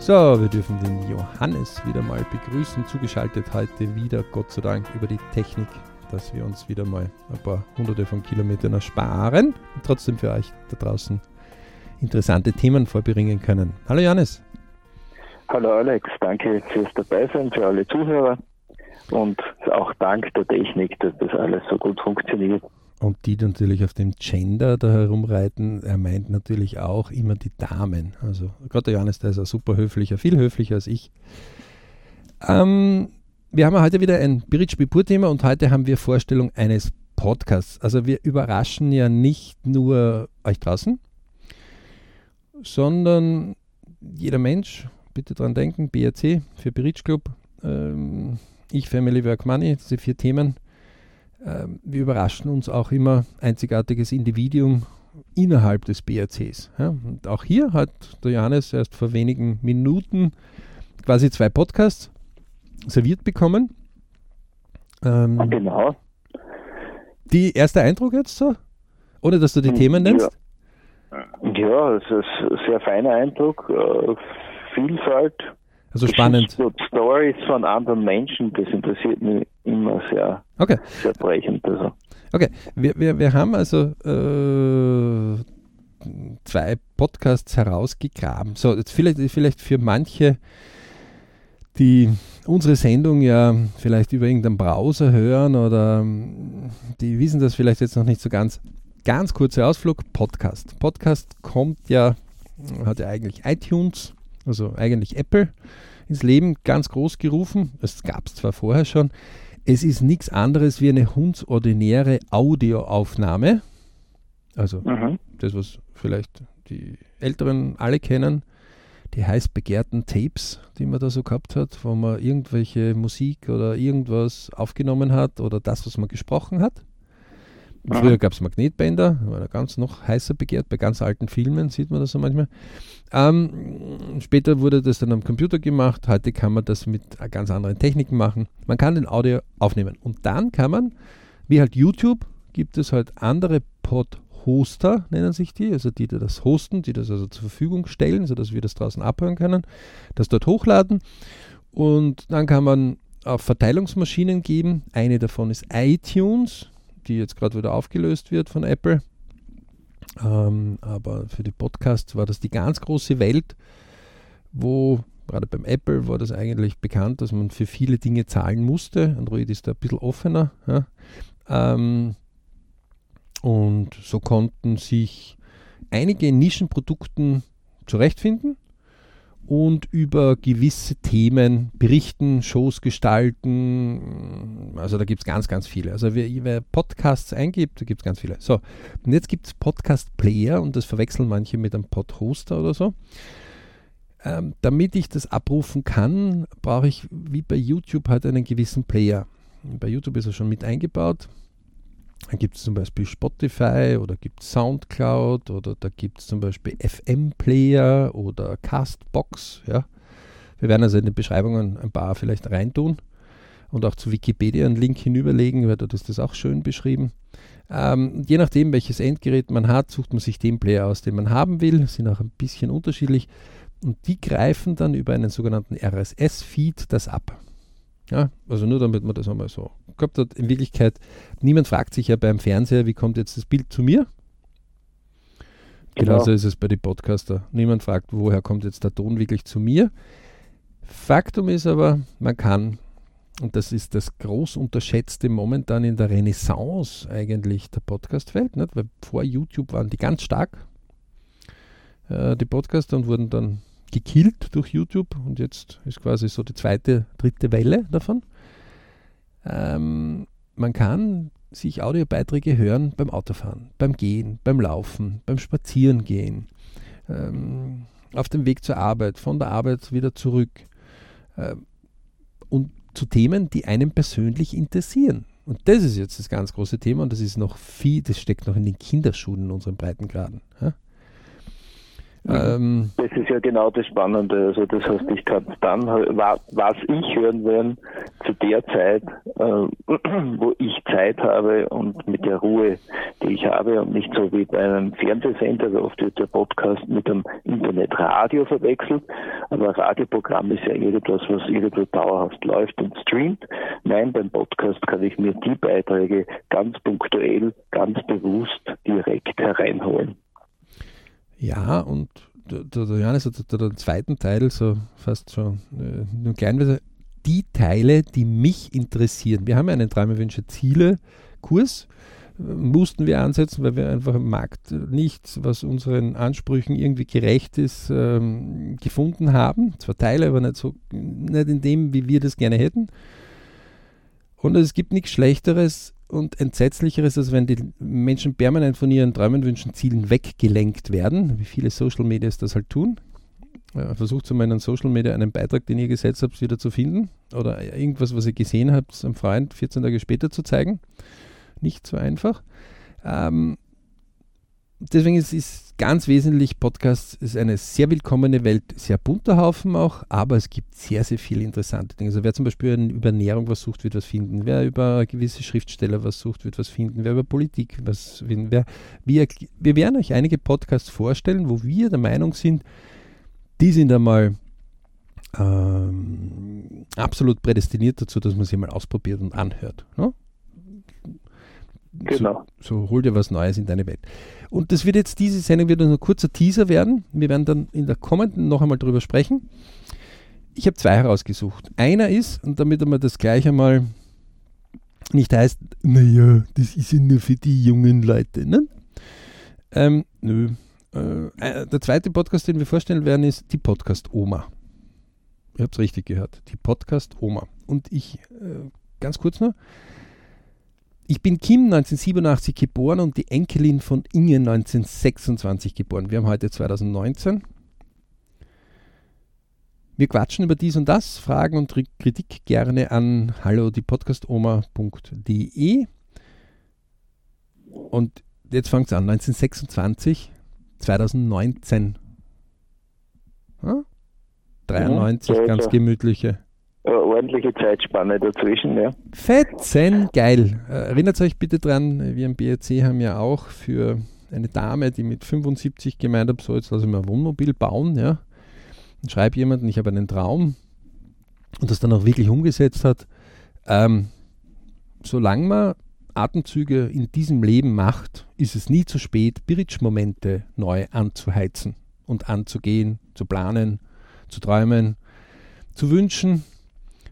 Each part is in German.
So, wir dürfen den Johannes wieder mal begrüßen. Zugeschaltet heute wieder, Gott sei Dank, über die Technik, dass wir uns wieder mal ein paar hunderte von Kilometern ersparen und trotzdem für euch da draußen interessante Themen vorbringen können. Hallo Johannes. Hallo Alex, danke fürs Dabeisein, für alle Zuhörer und auch dank der Technik, dass das alles so gut funktioniert. Und die natürlich auf dem Gender da herumreiten, er meint natürlich auch immer die Damen. Also Gott der Johannes, der ist ein super höflicher, viel höflicher als ich. Ähm, wir haben heute wieder ein Biritsch Bipur-Thema und heute haben wir Vorstellung eines Podcasts. Also wir überraschen ja nicht nur euch draußen, sondern jeder Mensch, bitte dran denken, BRC für Biritsch Club, ähm, ich, Family, Work, Money, diese vier Themen ähm, wir überraschen uns auch immer einzigartiges Individuum innerhalb des BRCs. Ja, und auch hier hat der Johannes erst vor wenigen Minuten quasi zwei Podcasts serviert bekommen. Ähm, genau. Die erste Eindruck jetzt so? Ohne dass du die hm, Themen nennst? Ja, ja es ist ein sehr feiner Eindruck. Äh, Vielfalt, also spannend. Stories von anderen Menschen, das interessiert mich immer sehr, okay. sehr brechend. Also. Okay, wir, wir, wir haben also äh, zwei Podcasts herausgegraben. So, jetzt vielleicht, vielleicht für manche, die unsere Sendung ja vielleicht über irgendeinen Browser hören oder die wissen das vielleicht jetzt noch nicht so ganz. Ganz kurzer Ausflug, Podcast. Podcast kommt ja, hat ja eigentlich iTunes also eigentlich Apple, ins Leben ganz groß gerufen. Es gab es zwar vorher schon. Es ist nichts anderes wie eine hundsordinäre Audioaufnahme. Also mhm. das, was vielleicht die Älteren alle kennen, die heiß begehrten Tapes, die man da so gehabt hat, wo man irgendwelche Musik oder irgendwas aufgenommen hat oder das, was man gesprochen hat. Früher gab es Magnetbänder, war da ganz noch heißer begehrt, bei ganz alten Filmen sieht man das so manchmal. Ähm, später wurde das dann am Computer gemacht, heute kann man das mit ganz anderen Techniken machen. Man kann den Audio aufnehmen und dann kann man, wie halt YouTube, gibt es halt andere Pod-Hoster, nennen sich die, also die, die das hosten, die das also zur Verfügung stellen, sodass wir das draußen abhören können, das dort hochladen und dann kann man auf Verteilungsmaschinen geben. Eine davon ist iTunes die jetzt gerade wieder aufgelöst wird von Apple. Ähm, aber für die Podcasts war das die ganz große Welt, wo gerade beim Apple war das eigentlich bekannt, dass man für viele Dinge zahlen musste. Android ist da ein bisschen offener. Ja. Ähm, und so konnten sich einige Nischenprodukten zurechtfinden und über gewisse Themen berichten, Shows gestalten. Also da gibt es ganz, ganz viele. Also wer, wer Podcasts eingibt, da gibt es ganz viele. So, und jetzt gibt es Podcast-Player und das verwechseln manche mit einem Pod-Hoster oder so. Ähm, damit ich das abrufen kann, brauche ich wie bei YouTube halt einen gewissen Player. Bei YouTube ist er schon mit eingebaut. Dann gibt es zum Beispiel Spotify oder gibt es Soundcloud oder da gibt es zum Beispiel FM-Player oder Castbox. Ja. Wir werden also in den Beschreibungen ein paar vielleicht reintun und auch zu Wikipedia einen Link hinüberlegen, weil dort ist das auch schön beschrieben. Ähm, je nachdem, welches Endgerät man hat, sucht man sich den Player aus, den man haben will. Sind auch ein bisschen unterschiedlich. Und die greifen dann über einen sogenannten RSS-Feed das ab. Ja, also nur damit man das einmal so gehabt hat. In Wirklichkeit, niemand fragt sich ja beim Fernseher, wie kommt jetzt das Bild zu mir? Genau. Genauso ist es bei den Podcaster. Niemand fragt, woher kommt jetzt der Ton wirklich zu mir. Faktum ist aber, man kann, und das ist das groß unterschätzte momentan in der Renaissance eigentlich der Podcast-Welt, weil vor YouTube waren die ganz stark, äh, die Podcaster, und wurden dann gekillt durch YouTube und jetzt ist quasi so die zweite, dritte Welle davon. Ähm, man kann sich Audiobeiträge hören beim Autofahren, beim Gehen, beim Laufen, beim Spazierengehen, ähm, auf dem Weg zur Arbeit, von der Arbeit wieder zurück ähm, und zu Themen, die einen persönlich interessieren. Und das ist jetzt das ganz große Thema und das ist noch viel, das steckt noch in den Kinderschuhen in unseren Breitengraden. Ja? Mhm. Ähm, das ist ja genau das Spannende. Also das heißt, ich kann dann, was ich hören werde, zu der Zeit, äh, wo ich Zeit habe und mit der Ruhe, die ich habe und nicht so wie bei einem Fernsehsender, weil oft wird der Podcast mit einem Internetradio verwechselt. Aber ein Radioprogramm ist ja irgendwas, was irgendwo dauerhaft läuft und streamt. Nein, beim Podcast kann ich mir die Beiträge ganz punktuell, ganz bewusst direkt hereinholen. Ja, und der, der Johannes hat den zweiten Teil so fast schon äh, nur klein, die Teile, die mich interessieren. Wir haben einen Träumerwünsche Ziele Kurs mussten wir ansetzen, weil wir einfach im Markt nichts, was unseren Ansprüchen irgendwie gerecht ist, ähm, gefunden haben. Zwar Teile, aber nicht so, nicht in dem, wie wir das gerne hätten. Und es gibt nichts Schlechteres, und entsetzlicheres, als wenn die Menschen permanent von ihren Träumen, Wünschen, Zielen weggelenkt werden, wie viele Social Medias das halt tun. Versucht zu meinen Social Media einen Beitrag, den ihr gesetzt habt, wieder zu finden oder irgendwas, was ihr gesehen habt, einem Freund 14 Tage später zu zeigen. Nicht so einfach. Ähm, deswegen ist es ganz wesentlich, Podcast ist eine sehr willkommene Welt, sehr bunter Haufen auch, aber es gibt sehr, sehr viele interessante Dinge. Also wer zum Beispiel über Ernährung was sucht, wird was finden. Wer über gewisse Schriftsteller was sucht, wird was finden. Wer über Politik was finden. Wer, wir, wir werden euch einige Podcasts vorstellen, wo wir der Meinung sind, die sind einmal ähm, absolut prädestiniert dazu, dass man sie mal ausprobiert und anhört. Ne? Genau. So, so hol dir was Neues in deine Welt. Und das wird jetzt, diese Sendung wird ein kurzer Teaser werden. Wir werden dann in der kommenden noch einmal drüber sprechen. Ich habe zwei herausgesucht. Einer ist, und damit wir das gleich einmal nicht heißt, naja, das ist ja nur für die jungen Leute. Ne? Ähm, nö. Äh, äh, der zweite Podcast, den wir vorstellen werden, ist die Podcast Oma. Ihr habt es richtig gehört. Die Podcast Oma. Und ich, äh, ganz kurz nur, ich bin Kim 1987 geboren und die Enkelin von Inge 1926 geboren. Wir haben heute 2019. Wir quatschen über dies und das, Fragen und Kritik gerne an hallo die podcastoma.de. Und jetzt fängt es an, 1926, 2019. Ja? 93, ja, ganz gemütliche ordentliche Zeitspanne dazwischen. Ja. Fetzen, geil. Äh, erinnert euch bitte dran, wir im BRC haben ja auch für eine Dame, die mit 75 gemeint hat, so jetzt lasse ich mal ein Wohnmobil bauen, ja. Und schreibe jemanden, ich habe einen Traum und das dann auch wirklich umgesetzt hat. Ähm, solange man Atemzüge in diesem Leben macht, ist es nie zu spät, Bridge-Momente neu anzuheizen und anzugehen, zu planen, zu träumen, zu wünschen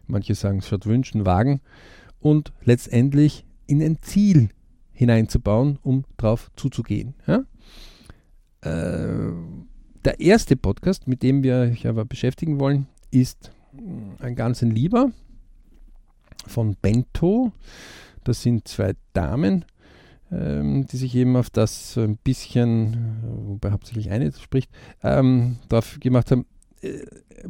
manche sagen statt wünschen, wagen und letztendlich in ein Ziel hineinzubauen, um drauf zuzugehen. Ja? Äh, der erste Podcast, mit dem wir euch aber beschäftigen wollen, ist ein ganz ein lieber von Bento. Das sind zwei Damen, ähm, die sich eben auf das ein bisschen, wobei hauptsächlich eine spricht, ähm, darauf gemacht haben, äh,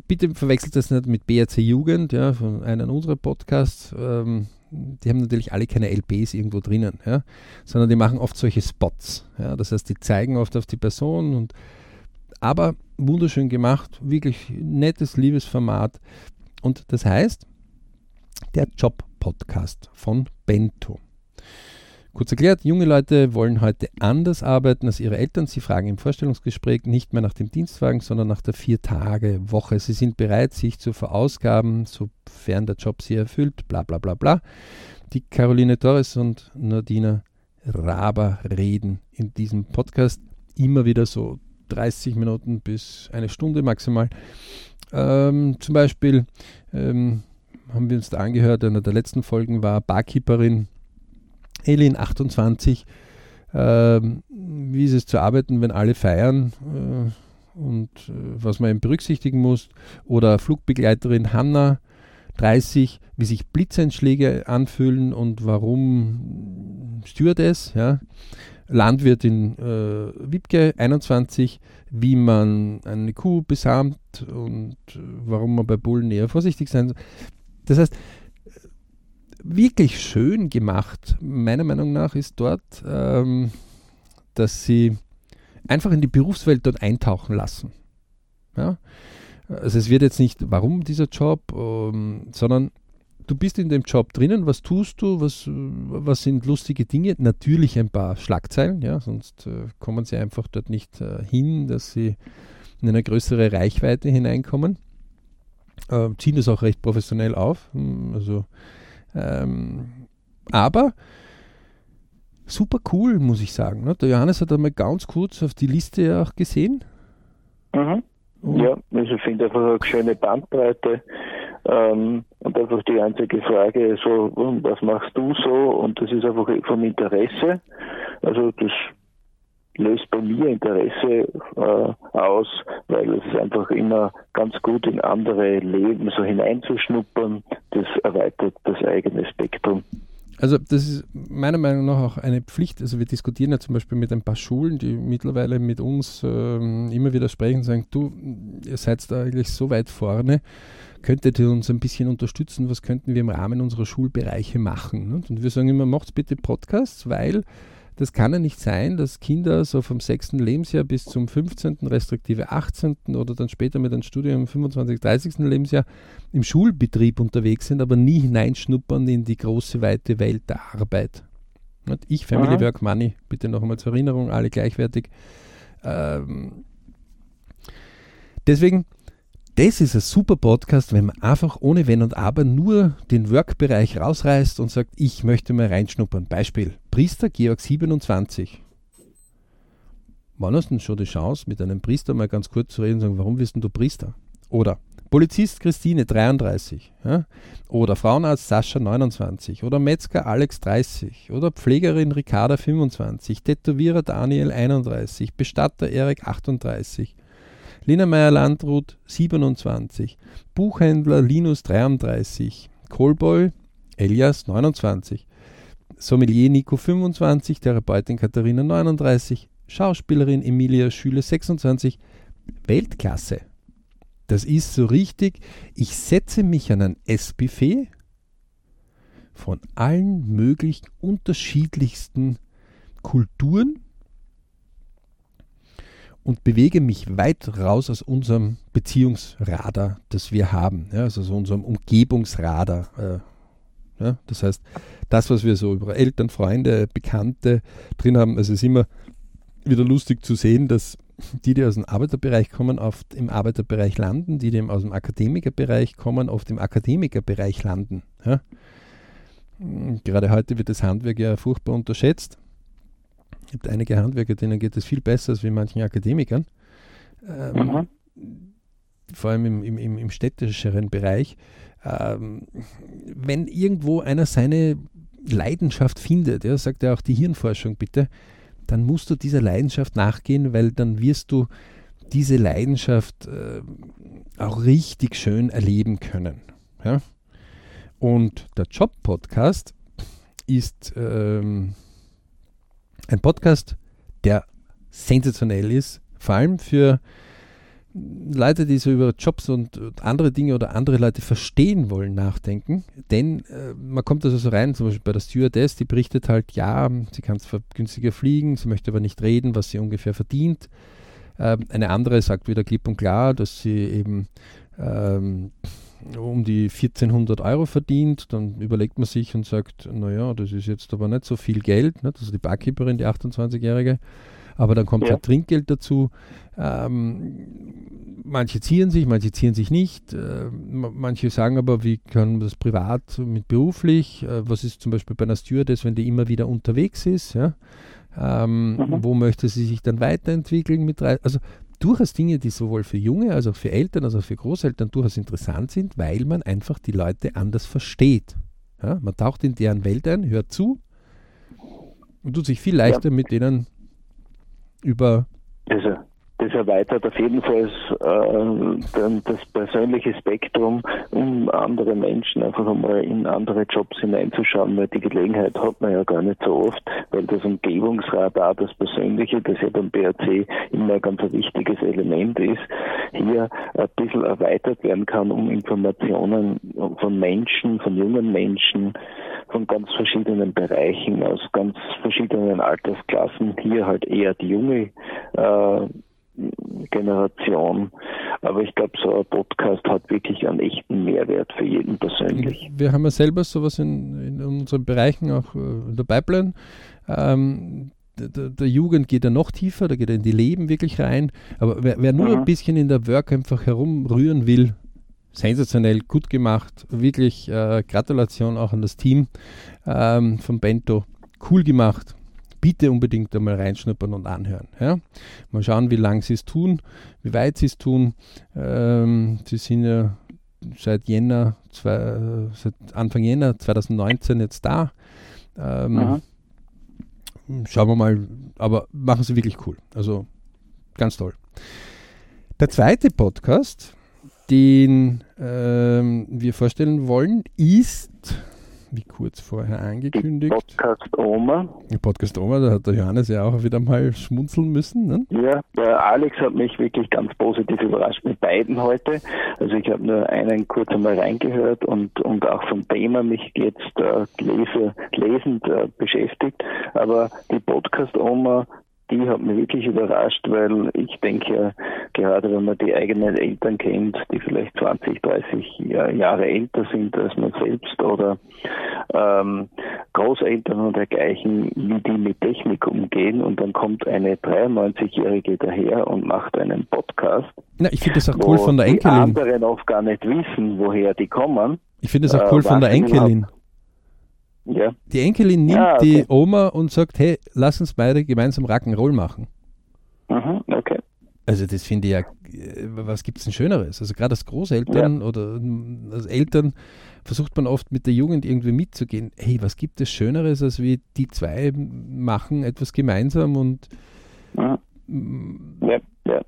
bitte verwechselt das nicht mit BRC Jugend, ja, von einem unserer Podcasts. Ähm, die haben natürlich alle keine LPs irgendwo drinnen, ja, sondern die machen oft solche Spots. Ja, das heißt, die zeigen oft auf die Person und aber wunderschön gemacht, wirklich nettes, liebes Format. Und das heißt, der Job-Podcast von Bento. Kurz erklärt, junge Leute wollen heute anders arbeiten als ihre Eltern. Sie fragen im Vorstellungsgespräch nicht mehr nach dem Dienstwagen, sondern nach der Vier-Tage-Woche. Sie sind bereit, sich zu verausgaben, sofern der Job sie erfüllt, bla bla bla bla. Die Caroline Torres und Nadina Raber reden in diesem Podcast immer wieder so 30 Minuten bis eine Stunde maximal. Ähm, zum Beispiel ähm, haben wir uns da angehört, einer der letzten Folgen war Barkeeperin Elin 28, äh, wie ist es zu arbeiten, wenn alle feiern äh, und äh, was man eben berücksichtigen muss. Oder Flugbegleiterin Hanna 30, wie sich Blitzeinschläge anfühlen und warum Stewardess, ja. Landwirtin äh, Wiebke 21, wie man eine Kuh besamt und äh, warum man bei Bullen eher vorsichtig sein soll. Das heißt, wirklich schön gemacht, meiner Meinung nach, ist dort, ähm, dass sie einfach in die Berufswelt dort eintauchen lassen. Ja? Also es wird jetzt nicht, warum dieser Job, ähm, sondern du bist in dem Job drinnen, was tust du, was, was sind lustige Dinge? Natürlich ein paar Schlagzeilen, ja, sonst äh, kommen sie einfach dort nicht äh, hin, dass sie in eine größere Reichweite hineinkommen. Äh, ziehen das auch recht professionell auf. Hm, also, ähm, aber super cool, muss ich sagen. Ne? Der Johannes hat einmal ganz kurz auf die Liste auch gesehen. Mhm. Ja, also ich finde einfach eine schöne Bandbreite. Ähm, und einfach die einzige Frage, so, was machst du so? Und das ist einfach vom Interesse. Also das löst bei mir Interesse äh, aus, weil es ist einfach immer ganz gut in andere Leben so hineinzuschnuppern. Das erweitert das eigene Spektrum. Also das ist meiner Meinung nach auch eine Pflicht. Also wir diskutieren ja zum Beispiel mit ein paar Schulen, die mittlerweile mit uns ähm, immer wieder sprechen und sagen, du, ihr seid da eigentlich so weit vorne, könntet ihr uns ein bisschen unterstützen, was könnten wir im Rahmen unserer Schulbereiche machen? Und wir sagen immer, macht bitte Podcasts, weil das kann ja nicht sein, dass Kinder so vom sechsten Lebensjahr bis zum 15., respektive 18. oder dann später mit einem Studium im 25., 30. Lebensjahr im Schulbetrieb unterwegs sind, aber nie hineinschnuppern in die große, weite Welt der Arbeit. Und ich, Family Aha. Work Money, bitte noch einmal zur Erinnerung, alle gleichwertig. Ähm, deswegen das ist ein super Podcast, wenn man einfach ohne Wenn und Aber nur den Work-Bereich rausreißt und sagt, ich möchte mal reinschnuppern. Beispiel, Priester Georg 27. Wann hast du denn schon die Chance, mit einem Priester mal ganz kurz zu reden und sagen, warum bist denn du Priester? Oder Polizist Christine 33. Ja? Oder Frauenarzt Sascha 29. Oder Metzger Alex 30. Oder Pflegerin Ricarda 25. Tätowierer Daniel 31. Bestatter Erik 38. Lena Meyer-Landrut 27, Buchhändler Linus 33, Kohlboy Elias 29, Sommelier Nico 25, Therapeutin Katharina 39, Schauspielerin Emilia Schüle 26, Weltklasse. Das ist so richtig. Ich setze mich an ein Essbuffet von allen möglichen unterschiedlichsten Kulturen und bewege mich weit raus aus unserem Beziehungsradar, das wir haben, ja, also so unserem Umgebungsradar. Äh, ja, das heißt, das, was wir so über Eltern, Freunde, Bekannte drin haben, also es ist immer wieder lustig zu sehen, dass die, die aus dem Arbeiterbereich kommen, oft im Arbeiterbereich landen, die, die aus dem Akademikerbereich kommen, oft im Akademikerbereich landen. Ja. Gerade heute wird das Handwerk ja furchtbar unterschätzt. Es gibt einige Handwerker, denen geht es viel besser als wie manchen Akademikern. Ähm, mhm. Vor allem im, im, im städtischeren Bereich. Ähm, wenn irgendwo einer seine Leidenschaft findet, ja, sagt ja auch die Hirnforschung bitte, dann musst du dieser Leidenschaft nachgehen, weil dann wirst du diese Leidenschaft äh, auch richtig schön erleben können. Ja? Und der Job-Podcast ist ähm, ein Podcast, der sensationell ist, vor allem für Leute, die so über Jobs und andere Dinge oder andere Leute verstehen wollen, nachdenken. Denn äh, man kommt also so rein, zum Beispiel bei der Stewardess, die berichtet halt, ja, sie kann zwar günstiger fliegen, sie möchte aber nicht reden, was sie ungefähr verdient. Äh, eine andere sagt wieder klipp und klar, dass sie eben ähm, um die 1400 Euro verdient, dann überlegt man sich und sagt, naja, das ist jetzt aber nicht so viel Geld, ne? das ist die Barkeeperin, die 28-Jährige, aber dann kommt ja. halt Trinkgeld dazu. Ähm, manche ziehen sich, manche ziehen sich nicht. Äh, manche sagen aber, wie kann man das privat mit beruflich? Äh, was ist zum Beispiel bei einer Stewardess, wenn die immer wieder unterwegs ist? Ja? Ähm, mhm. Wo möchte sie sich dann weiterentwickeln? Mit also durchaus Dinge, die sowohl für Junge als auch für Eltern, als auch für Großeltern durchaus interessant sind, weil man einfach die Leute anders versteht. Ja, man taucht in deren Welt ein, hört zu und tut sich viel leichter ja. mit denen über also, das erweitert auf jeden Fall äh, das persönliche Spektrum, um andere Menschen einfach einmal in andere Jobs hineinzuschauen, weil die Gelegenheit hat man ja gar nicht so oft, weil das Umgebungsradar, das Persönliche, das ja beim BRC immer ein ganz wichtiges Element ist, hier ein bisschen erweitert werden kann, um Informationen von Menschen, von jungen Menschen, von ganz verschiedenen Bereichen, aus ganz verschiedenen Altersklassen, hier halt eher die junge äh, Generation. Aber ich glaube, so ein Podcast hat wirklich einen echten Mehrwert für jeden persönlich. Wir haben ja selber sowas in, in unseren Bereichen, auch äh, in der Pipeline. Ähm, der, der, Jugend geht er noch tiefer, da geht er in die Leben wirklich rein. Aber wer, wer nur mhm. ein bisschen in der Work einfach herumrühren will, sensationell, gut gemacht. Wirklich äh, Gratulation auch an das Team ähm, von Bento. Cool gemacht bitte unbedingt einmal reinschnuppern und anhören. Ja? Mal schauen, wie lange sie es tun, wie weit sie es tun. Ähm, sie sind ja seit Jänner, zwei, seit Anfang Jänner 2019 jetzt da. Ähm, schauen wir mal, aber machen sie wirklich cool. Also ganz toll. Der zweite Podcast, den ähm, wir vorstellen wollen, ist wie kurz vorher angekündigt. Podcast Oma. Podcast Oma, da hat der Johannes ja auch wieder mal schmunzeln müssen. Ne? Ja, der Alex hat mich wirklich ganz positiv überrascht mit beiden heute. Also ich habe nur einen kurz einmal reingehört und, und auch vom Thema mich jetzt äh, lese, lesend äh, beschäftigt. Aber die Podcast Oma die hat mich wirklich überrascht, weil ich denke, gerade wenn man die eigenen Eltern kennt, die vielleicht 20, 30 Jahre älter sind als man selbst oder ähm, Großeltern und dergleichen, wie die mit Technik umgehen und dann kommt eine 93-Jährige daher und macht einen Podcast. Na, ich finde das auch cool von der Enkelin. Die anderen oft gar nicht wissen, woher die kommen. Ich finde das auch cool äh, von der Enkelin. Hat. Ja. Die Enkelin nimmt ja, okay. die Oma und sagt, hey, lass uns beide gemeinsam Rock'n'Roll machen. Mhm, okay. Also das finde ich ja, äh, was gibt es denn Schöneres? Also gerade als Großeltern ja. oder als Eltern versucht man oft mit der Jugend irgendwie mitzugehen. Hey, was gibt es Schöneres, als wie die zwei machen etwas gemeinsam und mhm. ja, ja.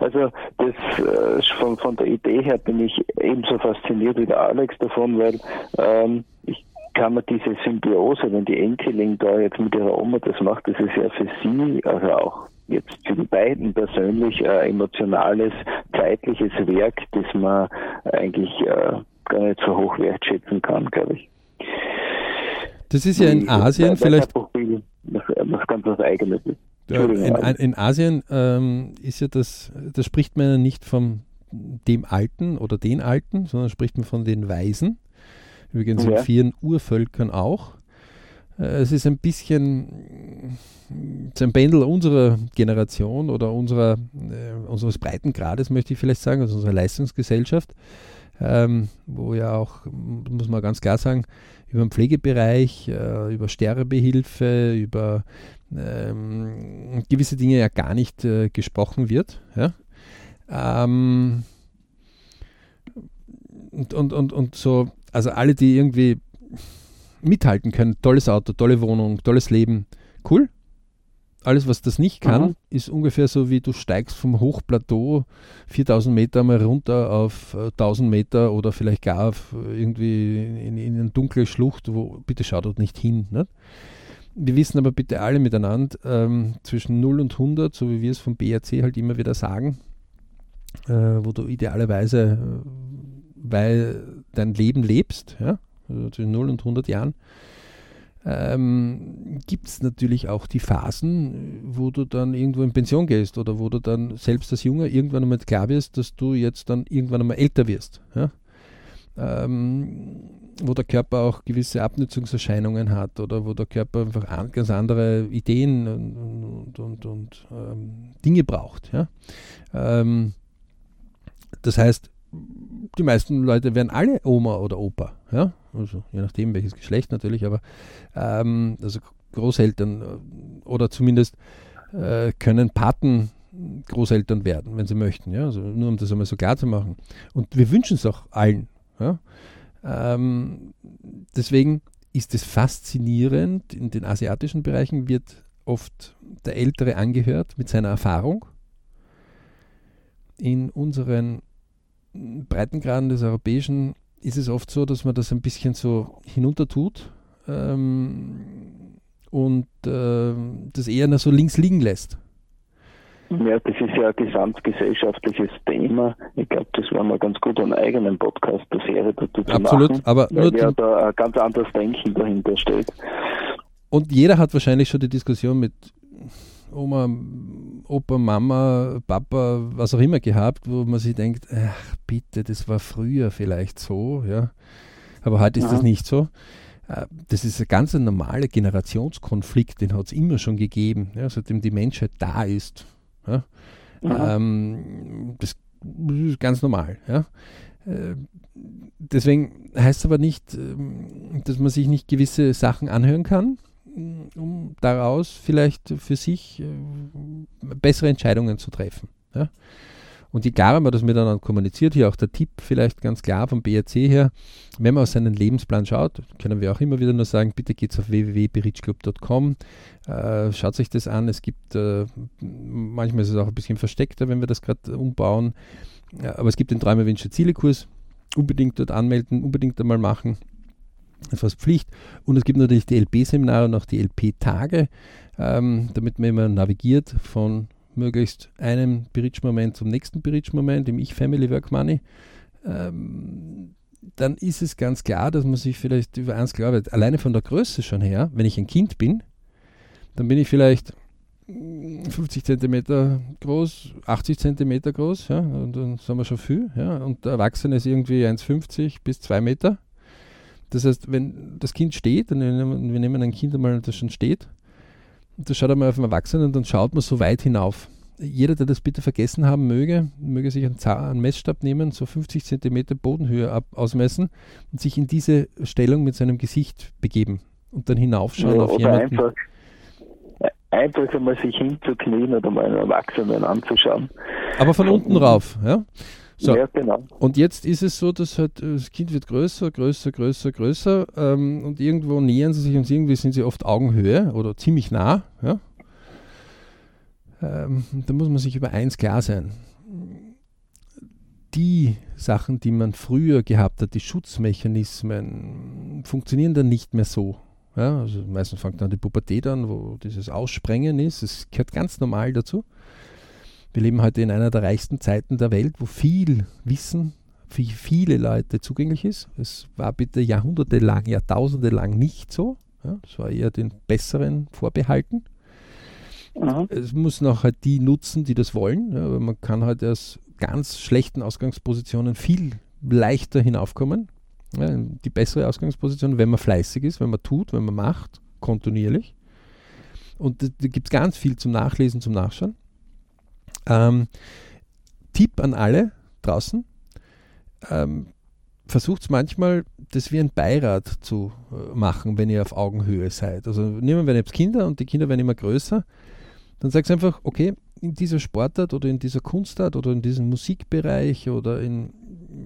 Also das äh, von, von der Idee her bin ich ebenso fasziniert wie der Alex davon, weil ähm, ich kann man diese Symbiose, wenn die Enkelin da jetzt mit ihrer Oma das macht, das ist ja für sie, also auch jetzt für die beiden persönlich ein emotionales, zeitliches Werk, das man eigentlich äh, gar nicht so hoch wertschätzen kann, glaube ich. Das ist ja in Asien vielleicht. Was ganz was Eigenes ist. In, in, Asien ähm, ist ja das, da spricht man ja nicht von dem Alten oder den Alten, sondern spricht man von den Weisen. Übrigens ja. in vielen Urvölkern auch. Äh, es ist ein bisschen ein Pendel unserer Generation oder unserer, äh, unseres Breitengrades, möchte ich vielleicht sagen, also unserer Leistungsgesellschaft, ähm, wo ja auch, muss man ganz klar sagen, über den Pflegebereich, äh, über Sterbehilfe, über ähm, gewisse Dinge ja gar nicht äh, gesprochen wird. Ja? Ähm, und, und, und, und so also alle, die irgendwie mithalten können, tolles Auto, tolle Wohnung, tolles Leben, cool. Alles, was das nicht kann, mhm. ist ungefähr so, wie du steigst vom Hochplateau 4000 Meter mal runter auf 1000 äh, Meter oder vielleicht gar auf äh, irgendwie in, in eine dunkle Schlucht, wo bitte schau dort nicht hin. Ne? Wir wissen aber bitte alle miteinander, ähm, zwischen 0 und 100, so wie wir es vom BRC halt immer wieder sagen, äh, wo du idealerweise äh, weil dein Leben lebst, ja, also zwischen 0 und 100 Jahren, ähm, gibt es natürlich auch die Phasen, wo du dann irgendwo in Pension gehst oder wo du dann selbst als Junger irgendwann einmal klar wirst, dass du jetzt dann irgendwann einmal älter wirst. Ja? Ähm, wo der Körper auch gewisse Abnützungserscheinungen hat oder wo der Körper einfach an, ganz andere Ideen und, und, und, und ähm, Dinge braucht. Ja? Ähm, das heißt, die meisten Leute werden alle Oma oder Opa, ja, also je nachdem welches Geschlecht natürlich, aber ähm, also Großeltern äh, oder zumindest äh, können Paten Großeltern werden, wenn sie möchten, ja, also nur um das einmal so klar zu machen. Und wir wünschen es auch allen, ja. Ähm, deswegen ist es faszinierend, in den asiatischen Bereichen wird oft der Ältere angehört mit seiner Erfahrung in unseren Breitengraden des Europäischen ist es oft so, dass man das ein bisschen so hinunter tut ähm, und äh, das eher noch so links liegen lässt. Ja, das ist ja ein gesamtgesellschaftliches Thema. Ich glaube, das war mal ganz gut, einen eigenen Podcast der Serie dazu zu Absolut, machen, aber weil nur ja da ein ganz anderes Denken dahinter steht. Und jeder hat wahrscheinlich schon die Diskussion mit Oma, Opa, Mama, Papa, was auch immer gehabt, wo man sich denkt, ach bitte, das war früher vielleicht so, ja. Aber heute ist Ja. das nicht so. Äh, Das ist ein ganz normaler Generationskonflikt, den hat es immer schon gegeben, ja, seitdem die Menschheit da ist. Ja. Ja. Ähm, das ist ganz normal. Ja. Äh, Deswegen heißt es aber nicht, ähm, dass man sich nicht gewisse Sachen anhören kann, um daraus vielleicht für sich äh, bessere Entscheidungen zu treffen. Ja. Und je klarer man das miteinander kommuniziert, hier auch der Tipp vielleicht ganz klar vom BRC her, wenn man auf seinen Lebensplan schaut, können wir auch immer wieder nur sagen, bitte geht's auf www.berichclub.com, äh, schaut sich das an. Es gibt, äh, manchmal ist es auch ein bisschen versteckter, wenn wir das gerade umbauen, ja, aber es gibt den Träume, Wünsche, Ziele-Kurs. Unbedingt dort anmelden, unbedingt einmal machen. Fast Pflicht. Und es gibt natürlich die LP-Seminare und auch die LP-Tage, ähm, damit man immer navigiert von möglichst einem Bridge-Moment zum nächsten Bridge-Moment im Ich Family Work Money. Ähm, dann ist es ganz klar, dass man sich vielleicht über eins klar wird. Alleine von der Größe schon her, wenn ich ein Kind bin, dann bin ich vielleicht 50 Zentimeter groß, 80 Zentimeter groß, ja, und dann sind wir schon viel, ja, und der Erwachsene ist irgendwie 1,50 bis 2 Meter. Das heißt, wenn das Kind steht, und wir nehmen, wir nehmen ein Kind einmal, das schon steht, und das schaut einmal auf den Erwachsenen und dann schaut man so weit hinauf. Jeder, der das bitte vergessen haben möge, möge sich einen, Za- einen Messstab nehmen, so 50 Zentimeter Bodenhöhe ab, ausmessen und sich in diese Stellung mit seinem Gesicht begeben und dann hinaufschauen Ja, auf oder jemanden. einfach, einfach einmal sich hinzuknien oder mal einen Erwachsenen anzuschauen. Aber von unten rauf, ja. So, Ja, genau. und jetzt ist es so, dass halt äh, das Kind wird größer, größer, größer, größer ähm, und irgendwo nähern sie sich und irgendwie sind sie oft Augenhöhe oder ziemlich nah, ja. Ähm, da muss man sich über eins klar sein. Die Sachen, die man früher gehabt hat, die Schutzmechanismen, funktionieren dann nicht mehr so. Ja, also meistens fängt dann die Pubertät an, wo dieses Aussprengen ist. Es gehört ganz normal dazu. Wir leben heute in einer der reichsten Zeiten der Welt, wo viel Wissen für viele Leute zugänglich ist. Es war bitte jahrhundertelang, jahrtausendelang nicht so. Ja, das war eher den Besseren vorbehalten. Mhm. Es muss noch halt die nutzen, die das wollen. Ja, man kann halt aus ganz schlechten Ausgangspositionen viel leichter hinaufkommen. Ja, die bessere Ausgangsposition, wenn man fleißig ist, wenn man tut, wenn man macht, kontinuierlich. Und da gibt es ganz viel zum Nachlesen, zum Nachschauen. Ähm, Tipp an alle draußen. Ähm, Versucht es manchmal, das wie ein Beirat zu äh, machen, wenn ihr auf Augenhöhe seid. Also nehmen wir jetzt Kinder und die Kinder werden immer größer. Dann sagst du einfach, okay, in dieser Sportart oder in dieser Kunstart oder in diesem Musikbereich oder in,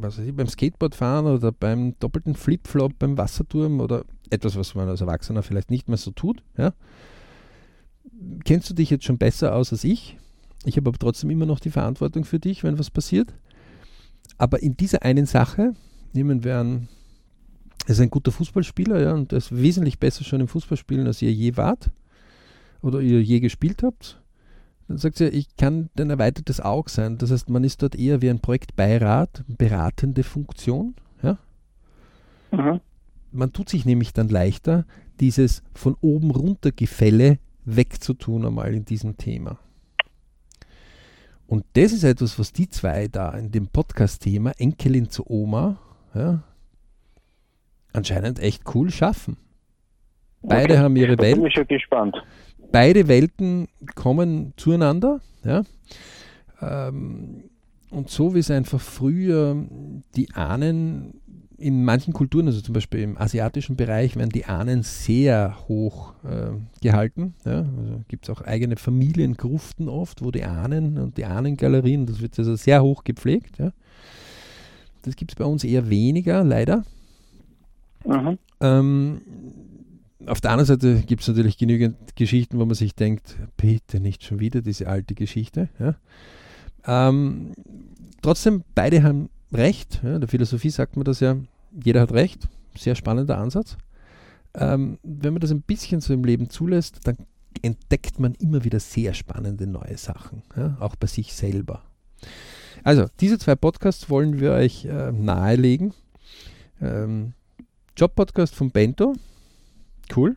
was weiß ich, beim Skateboardfahren oder beim doppelten Flipflop, beim Wasserturm oder etwas, was man als Erwachsener vielleicht nicht mehr so tut, ja. Kennst du dich jetzt schon besser aus als ich? Ich habe aber trotzdem immer noch die Verantwortung für dich, wenn was passiert. Aber in dieser einen Sache, nehmen wir an, er ist ein guter Fußballspieler, ja, und er ist wesentlich besser schon im Fußballspielen, als ihr je wart oder ihr je gespielt habt. Dann sagt sie, ich kann ein erweitertes Auge sein. Das heißt, man ist dort eher wie ein Projektbeirat, beratende Funktion. Ja? Mhm. Man tut sich nämlich dann leichter, dieses von oben runter Gefälle wegzutun einmal in diesem Thema. Und das ist etwas, was die zwei da in dem Podcast-Thema Enkelin zu Oma ja, anscheinend echt cool schaffen. Beide Okay. haben ihre Da Welt bin ich schon gespannt. beide Welten kommen zueinander. Ja? Ähm, und so wie es einfach früher die Ahnen in manchen Kulturen, also zum Beispiel im asiatischen Bereich, werden die Ahnen sehr hoch äh, gehalten. Ja? Also gibt es auch eigene Familiengruften oft, wo die Ahnen und die Ahnengalerien, das wird also sehr hoch gepflegt. Ja? Das gibt es bei uns eher weniger, leider. Mhm. Ähm, auf der anderen Seite gibt es natürlich genügend Geschichten, wo man sich denkt, bitte nicht schon wieder diese alte Geschichte. Ja? Ähm, trotzdem, beide haben recht. Ja, der Philosophie sagt man das ja, jeder hat recht. Sehr spannender Ansatz. Ähm, wenn man das ein bisschen so im Leben zulässt, dann entdeckt man immer wieder sehr spannende neue Sachen, ja, auch bei sich selber. Also, diese zwei Podcasts wollen wir euch äh, nahelegen. Ähm, Job-Podcast von Bento, cool.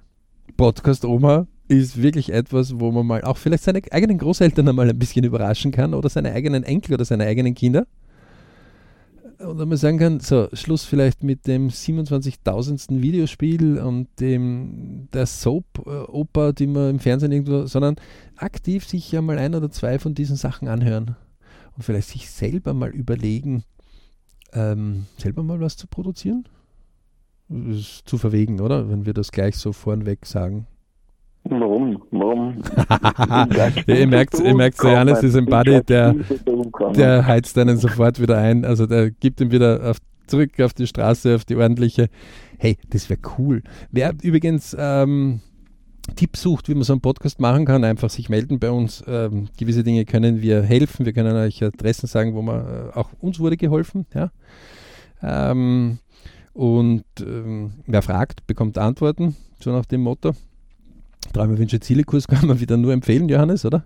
Podcast Oma ist wirklich etwas, wo man mal auch vielleicht seine eigenen Großeltern einmal ein bisschen überraschen kann oder seine eigenen Enkel oder seine eigenen Kinder. Wenn man sagen kann, so, Schluss vielleicht mit dem 27.000. Videospiel und dem, der Soap-Oper, die man im Fernsehen irgendwo, sondern aktiv sich ja mal ein oder zwei von diesen Sachen anhören und vielleicht sich selber mal überlegen, ähm, selber mal was zu produzieren. Das ist zu verwegen, oder? Wenn wir das gleich so vornweg sagen. Warum? Warum? ihr merkt, ihr merkt so, Janis ist ein Buddy, der, der heizt einen sofort wieder ein. Also der gibt ihn wieder auf, zurück auf die Straße, auf die ordentliche. Hey, das wäre cool. Wer übrigens ähm, Tipps sucht, wie man so einen Podcast machen kann, einfach sich melden bei uns. Ähm, gewisse Dinge können wir helfen. Wir können euch Adressen sagen, wo man äh, auch uns wurde geholfen. Ja. Ähm, und ähm, wer fragt, bekommt Antworten, so nach dem Motto. Träume, Wünsche, Ziele Kurs kann man wieder nur empfehlen, Johannes, oder?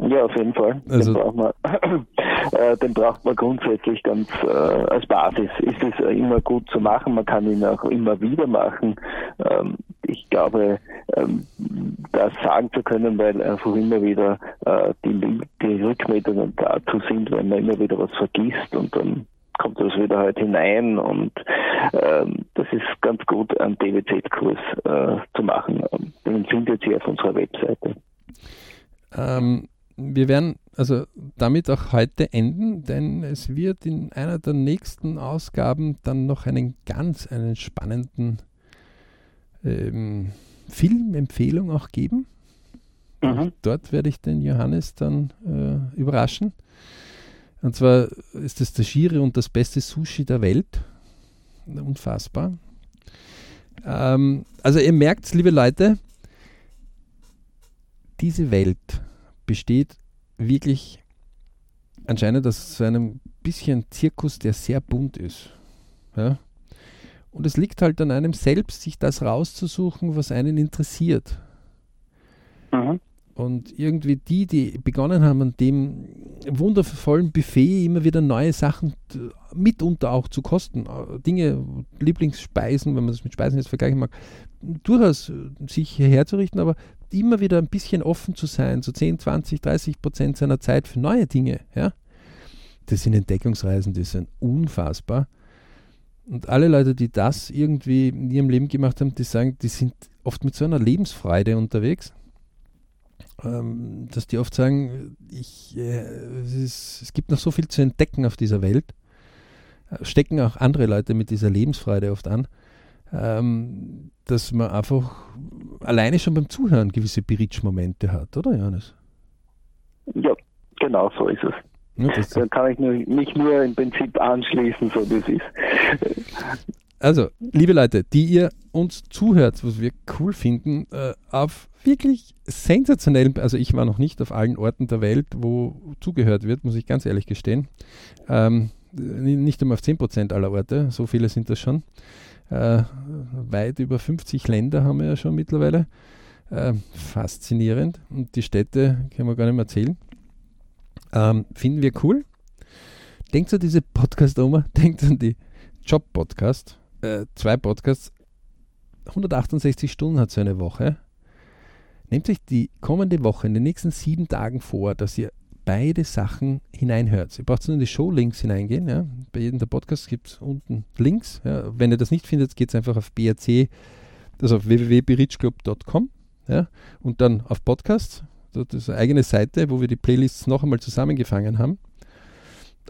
Ja, auf jeden Fall. Also, den, braucht man, äh, den braucht man grundsätzlich ganz äh, als Basis. Ist es immer gut zu machen, man kann ihn auch immer wieder machen. Ähm, ich glaube, ähm, das sagen zu können, weil einfach immer wieder äh, die, die Rückmeldungen dazu sind, wenn man immer wieder was vergisst und dann kommt das wieder halt hinein und ähm, das ist ganz gut, einen DWZ-Kurs äh, zu machen. Findet ihr auf unserer Webseite. Ähm, wir werden also damit auch heute enden, denn es wird in einer der nächsten Ausgaben dann noch einen ganz einen spannenden ähm, Filmempfehlung auch geben. Mhm. Dort werde ich den Johannes dann äh, überraschen. Und zwar ist es das schiere und das beste Sushi der Welt. Unfassbar. Ähm, also ihr merkt, liebe Leute, diese Welt besteht wirklich anscheinend aus so einem bisschen Zirkus, der sehr bunt ist. Ja? Und es liegt halt an einem selbst, sich das rauszusuchen, was einen interessiert. Mhm. Und irgendwie die, die begonnen haben, an dem wundervollen Buffet immer wieder neue Sachen mitunter auch zu kosten. Äh, Dinge, Lieblingsspeisen, wenn man das mit Speisen jetzt vergleichen mag, durchaus sich hierher zu richten, aber immer wieder ein bisschen offen zu sein, so 10, 20, 30 Prozent seiner Zeit für neue Dinge. Ja? Das sind Entdeckungsreisen, die sind unfassbar. Und alle Leute, die das irgendwie in ihrem Leben gemacht haben, die sagen, die sind oft mit so einer Lebensfreude unterwegs ähm, dass die oft sagen, ich, äh, es, ist, es, gibt noch so viel zu entdecken auf dieser Welt. Äh, stecken auch andere Leute mit dieser Lebensfreude oft an, ähm, dass man einfach alleine schon beim Zuhören gewisse Beritsch-Momente hat, oder Johannes? Ja, genau so ist es. Ja, da kann ich nur, mich nur im Prinzip anschließen, so wie es ist. Also, liebe Leute, die ihr uns zuhört, was wir cool finden, äh, auf wirklich sensationell, also ich war noch nicht auf allen Orten der Welt, wo zugehört wird, muss ich ganz ehrlich gestehen. Ähm, nicht einmal auf 10% aller Orte, so viele sind das schon. Äh, weit über 50 Länder haben wir ja schon mittlerweile. Äh, faszinierend. Und die Städte können wir gar nicht mehr erzählen. Ähm, finden wir cool. Denkt an diese Podcast-Oma, denkt an die Job-Podcast äh, zwei Podcasts. 168 Stunden hat so eine Woche. Nehmt euch die kommende Woche, in den nächsten sieben Tagen vor, dass ihr beide Sachen hineinhört. Ihr braucht nur in die Show-Links hineingehen. Ja. Bei jedem der Podcasts gibt es unten Links. Ja. Wenn ihr das nicht findet, geht es einfach auf BRC, also auf www.berichclub.com ja, und dann auf Podcasts. Das ist eine eigene Seite, wo wir die Playlists noch einmal zusammengefangen haben.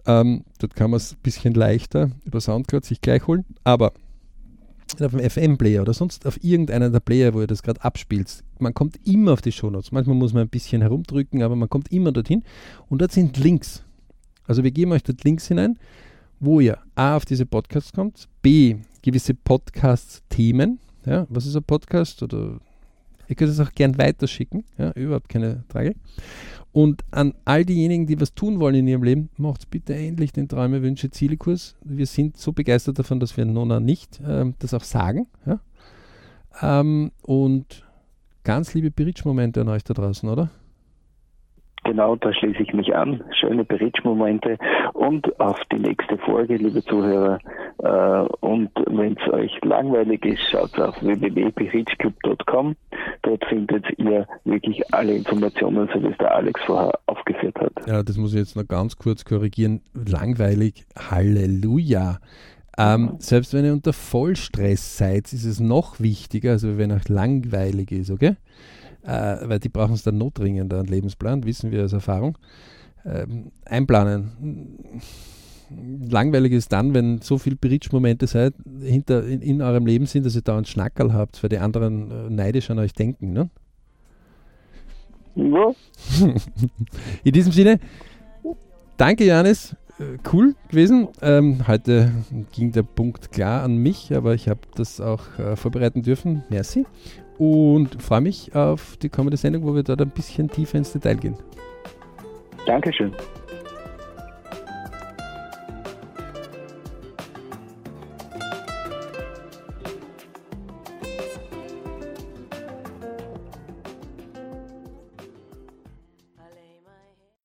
Ähm, dort kann man es ein bisschen leichter über Soundcloud sich gleich holen. Aber auf dem FM-Player oder sonst auf irgendeiner der Player, wo ihr das gerade abspielt, man kommt immer auf die Shownotes. Manchmal muss man ein bisschen herumdrücken, aber man kommt immer dorthin. Und dort sind Links. Also wir geben euch dort Links hinein, wo ihr A auf diese Podcasts kommt, B gewisse Podcast-Themen. Ja, was ist ein Podcast? Oder Ihr könnt es auch gern weiterschicken, ja, überhaupt keine Frage. Und an all diejenigen, die was tun wollen in ihrem Leben, macht bitte endlich den Träume, Wünsche, Ziele-Kurs. Wir sind so begeistert davon, dass wir Nona nicht ähm, das auch sagen. Ja? Ähm, und ganz liebe Bridge-Momente an euch da draußen, oder? Genau, da schließe ich mich an. Schöne Bridge-Momente und auf die nächste Folge, liebe Zuhörer. Äh, und wenn es euch langweilig ist, schaut auf www.bridgeclub.com. Dort findet ihr wirklich alle Informationen, so wie es der Alex vorher aufgeführt hat. Ja, das muss ich jetzt noch ganz kurz korrigieren. Langweilig, Halleluja. Ähm, selbst wenn ihr unter Vollstress seid, ist es noch wichtiger, also wenn euch langweilig ist, okay? Äh, weil die brauchen es dann notdringender, einen Lebensplan, wissen wir aus Erfahrung. Ähm, einplanen. Langweilig ist dann, wenn so viele Bridge-Momente seid, hinter, in, in, eurem Leben sind, dass ihr da einen Schnackerl habt, weil die anderen äh, neidisch an euch denken. Ne? Ja. in diesem Sinne, danke Janis, äh, cool gewesen. Ähm, heute ging der Punkt klar an mich, aber ich habe das auch äh, vorbereiten dürfen. Merci und freue mich auf die kommende Sendung, wo wir dort ein bisschen tiefer ins Detail gehen. Dankeschön.